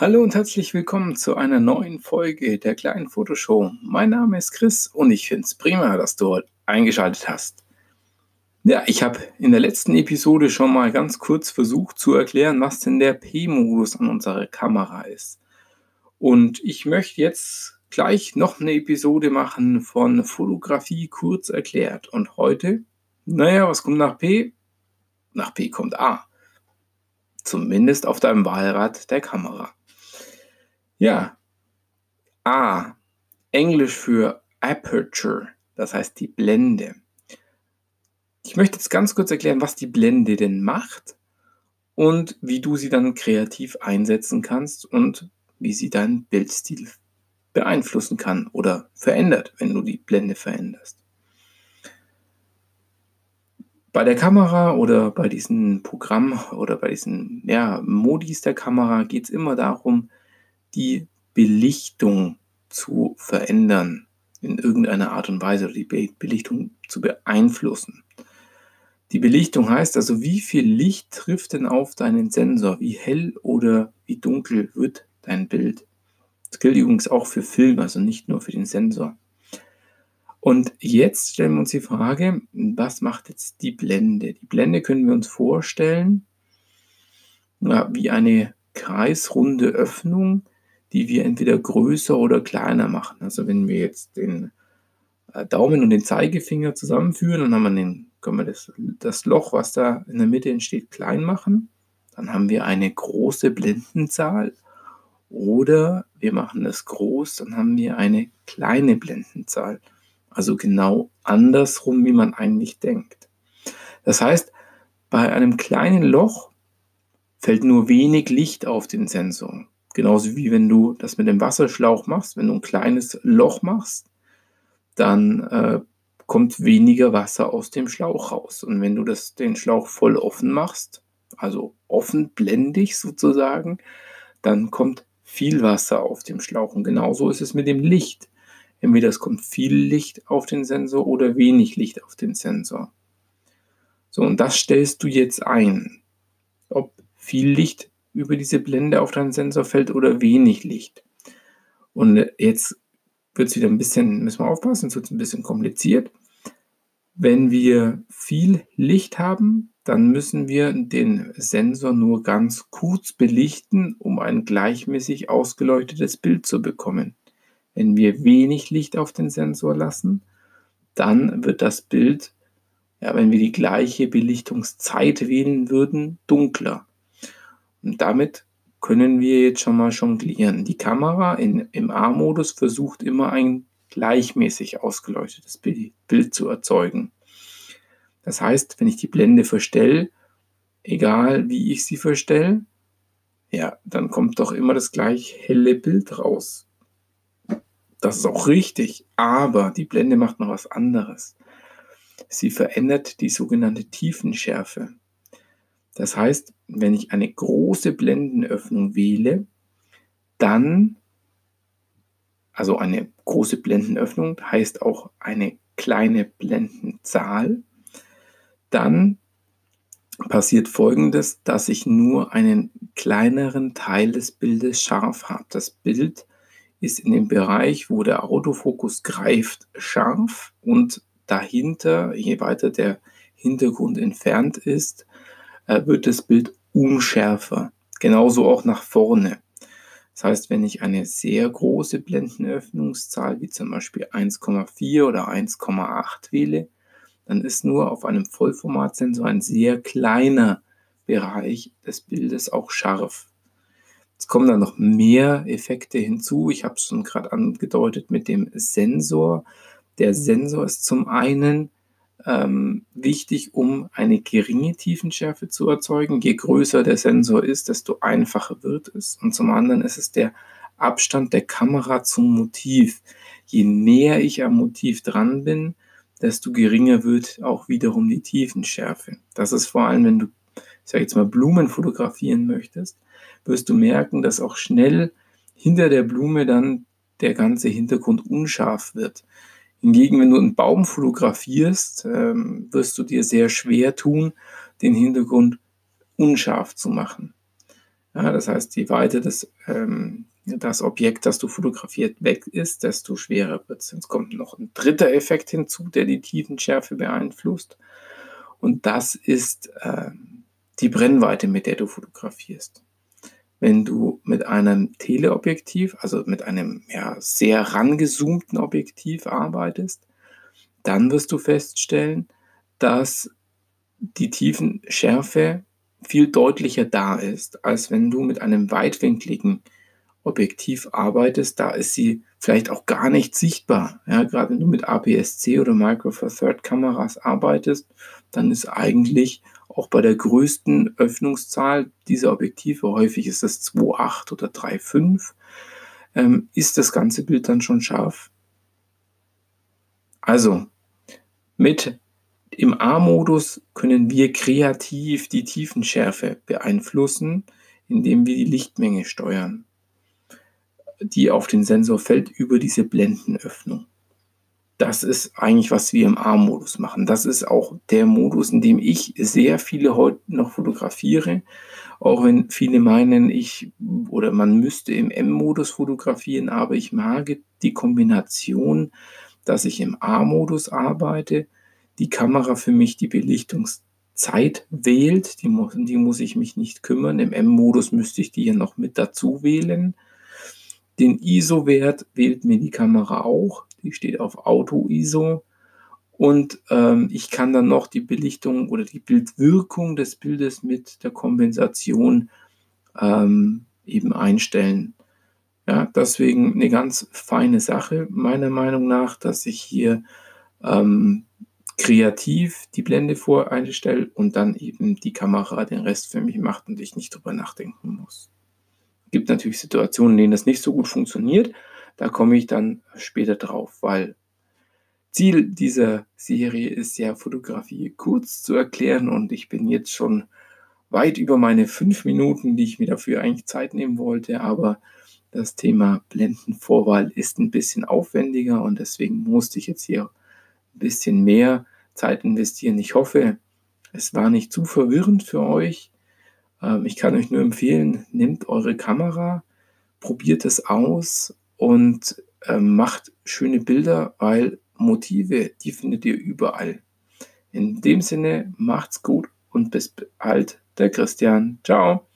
Hallo und herzlich willkommen zu einer neuen Folge der kleinen Fotoshow. Mein Name ist Chris und ich finde es prima, dass du heute eingeschaltet hast. Ja, ich habe in der letzten Episode schon mal ganz kurz versucht zu erklären, was denn der P-Modus an unserer Kamera ist. Und ich möchte jetzt gleich noch eine Episode machen von Fotografie kurz erklärt. Und heute, naja, was kommt nach P? Nach P kommt A. Zumindest auf deinem Wahlrad der Kamera. Ja, A. Englisch für Aperture, das heißt die Blende. Ich möchte jetzt ganz kurz erklären, was die Blende denn macht und wie du sie dann kreativ einsetzen kannst und wie sie deinen Bildstil beeinflussen kann oder verändert, wenn du die Blende veränderst. Bei der Kamera oder bei diesem Programm oder bei diesen ja, Modis der Kamera geht es immer darum, die Belichtung zu verändern in irgendeiner Art und Weise oder die Belichtung zu beeinflussen. Die Belichtung heißt also, wie viel Licht trifft denn auf deinen Sensor? Wie hell oder wie dunkel wird dein Bild? Das gilt übrigens auch für Film, also nicht nur für den Sensor. Und jetzt stellen wir uns die Frage, was macht jetzt die Blende? Die Blende können wir uns vorstellen ja, wie eine kreisrunde Öffnung, die wir entweder größer oder kleiner machen. Also wenn wir jetzt den äh, Daumen und den Zeigefinger zusammenführen, dann haben wir den können wir das, das Loch, was da in der Mitte entsteht, klein machen. Dann haben wir eine große Blendenzahl. Oder wir machen es groß, dann haben wir eine kleine Blendenzahl. Also genau andersrum, wie man eigentlich denkt. Das heißt, bei einem kleinen Loch fällt nur wenig Licht auf den Sensor. Genauso wie wenn du das mit dem Wasserschlauch machst. Wenn du ein kleines Loch machst, dann äh, kommt weniger Wasser aus dem Schlauch raus. Und wenn du das, den Schlauch voll offen machst, also offen blendig sozusagen, dann kommt viel Wasser auf dem Schlauch. Und genauso ist es mit dem Licht. Entweder es kommt viel Licht auf den Sensor oder wenig Licht auf den Sensor. So, und das stellst du jetzt ein. Ob viel Licht über diese Blende auf deinen Sensor fällt oder wenig Licht. Und jetzt wird es wieder ein bisschen, müssen wir aufpassen, es wird ein bisschen kompliziert. Wenn wir viel Licht haben, dann müssen wir den Sensor nur ganz kurz belichten, um ein gleichmäßig ausgeleuchtetes Bild zu bekommen. Wenn wir wenig Licht auf den Sensor lassen, dann wird das Bild, ja, wenn wir die gleiche Belichtungszeit wählen würden, dunkler. Und damit können wir jetzt schon mal jonglieren. Die Kamera in, im A-Modus versucht immer ein gleichmäßig ausgeleuchtetes Bild zu erzeugen. Das heißt, wenn ich die Blende verstelle, egal wie ich sie verstelle, ja, dann kommt doch immer das gleich helle Bild raus. Das ist auch richtig, aber die Blende macht noch was anderes. Sie verändert die sogenannte Tiefenschärfe. Das heißt, wenn ich eine große Blendenöffnung wähle, dann also eine große Blendenöffnung heißt auch eine kleine Blendenzahl. Dann passiert folgendes, dass ich nur einen kleineren Teil des Bildes scharf habe. Das Bild ist in dem Bereich, wo der Autofokus greift, scharf und dahinter, je weiter der Hintergrund entfernt ist, wird das Bild unschärfer. Genauso auch nach vorne. Das heißt, wenn ich eine sehr große Blendenöffnungszahl wie zum Beispiel 1,4 oder 1,8 wähle, dann ist nur auf einem Vollformatsensor ein sehr kleiner Bereich des Bildes auch scharf. Es kommen dann noch mehr Effekte hinzu. Ich habe es schon gerade angedeutet mit dem Sensor. Der Sensor ist zum einen ähm, wichtig, um eine geringe Tiefenschärfe zu erzeugen. Je größer der Sensor ist, desto einfacher wird es. Und zum anderen ist es der Abstand der Kamera zum Motiv. Je näher ich am Motiv dran bin, desto geringer wird auch wiederum die Tiefenschärfe. Das ist vor allem, wenn du, ich sage jetzt mal, Blumen fotografieren möchtest, wirst du merken, dass auch schnell hinter der Blume dann der ganze Hintergrund unscharf wird. Hingegen, wenn du einen Baum fotografierst, ähm, wirst du dir sehr schwer tun, den Hintergrund unscharf zu machen. Ja, das heißt, je weiter das, ähm, das Objekt, das du fotografiert, weg ist, desto schwerer wird es. Jetzt kommt noch ein dritter Effekt hinzu, der die Tiefenschärfe beeinflusst. Und das ist äh, die Brennweite, mit der du fotografierst. Wenn du mit einem Teleobjektiv, also mit einem ja, sehr rangezoomten Objektiv arbeitest, dann wirst du feststellen, dass die Tiefenschärfe viel deutlicher da ist, als wenn du mit einem weitwinkligen Objektiv arbeitest. Da ist sie vielleicht auch gar nicht sichtbar. Ja, gerade wenn du mit APS-C oder Micro Four Third Kameras arbeitest, dann ist eigentlich auch bei der größten Öffnungszahl dieser Objektive, häufig ist das 2,8 oder 3,5, ähm, ist das ganze Bild dann schon scharf. Also, mit im A-Modus können wir kreativ die Tiefenschärfe beeinflussen, indem wir die Lichtmenge steuern, die auf den Sensor fällt über diese Blendenöffnung. Das ist eigentlich, was wir im A-Modus machen. Das ist auch der Modus, in dem ich sehr viele heute noch fotografiere. Auch wenn viele meinen, ich oder man müsste im M-Modus fotografieren, aber ich mag die Kombination, dass ich im A-Modus arbeite, die Kamera für mich die Belichtungszeit wählt, die die muss ich mich nicht kümmern. Im M-Modus müsste ich die hier noch mit dazu wählen. Den ISO-Wert wählt mir die Kamera auch. Die steht auf Auto-ISO. Und ähm, ich kann dann noch die Belichtung oder die Bildwirkung des Bildes mit der Kompensation ähm, eben einstellen. Ja, deswegen eine ganz feine Sache, meiner Meinung nach, dass ich hier ähm, kreativ die Blende vor einstelle und dann eben die Kamera den Rest für mich macht und ich nicht drüber nachdenken muss. Gibt natürlich Situationen, in denen das nicht so gut funktioniert. Da komme ich dann später drauf, weil Ziel dieser Serie ist ja, Fotografie kurz zu erklären und ich bin jetzt schon weit über meine fünf Minuten, die ich mir dafür eigentlich Zeit nehmen wollte, aber das Thema Blendenvorwahl ist ein bisschen aufwendiger und deswegen musste ich jetzt hier ein bisschen mehr Zeit investieren. Ich hoffe, es war nicht zu verwirrend für euch. Ähm, ich kann euch nur empfehlen, nehmt eure Kamera, probiert es aus und ähm, macht schöne Bilder, weil Motive, die findet ihr überall. In dem Sinne, macht's gut und bis bald, der Christian. Ciao.